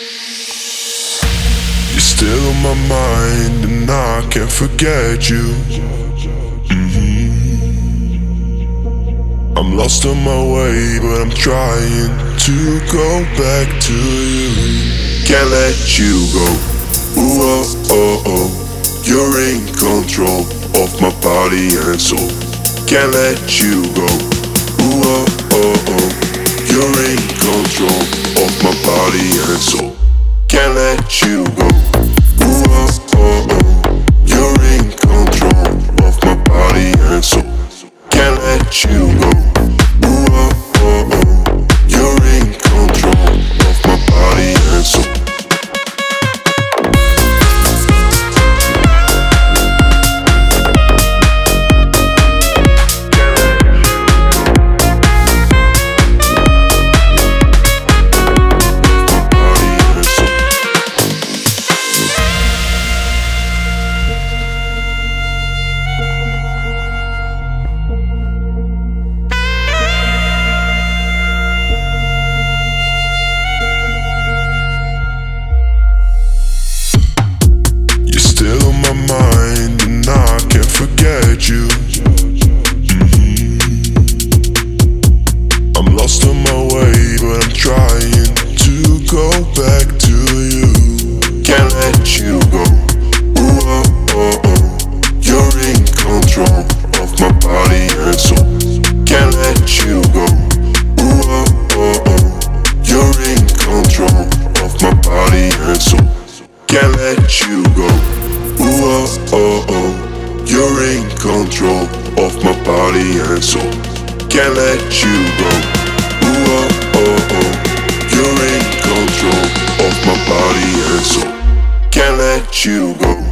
You're still on my mind, and I can't forget you. hmm I'm lost on my way, but I'm trying to go back to you. Can't let you go. Ooh, oh, oh, oh. You're in control of my body and soul. Can't let you go. Ooh, oh, oh, oh. You're in control of my body and soul. Can't let you go. Oh, oh, oh. You're in control of my body and soul. Can't let you go. You go. Ooh, oh, oh, oh. You're in control of my body and soul. Can't let you go. Ooh, oh, oh, oh. You're in control of my body and soul. Can't let you go. Ooh, oh, oh, oh. You're in control of my body and soul. Can't let you go.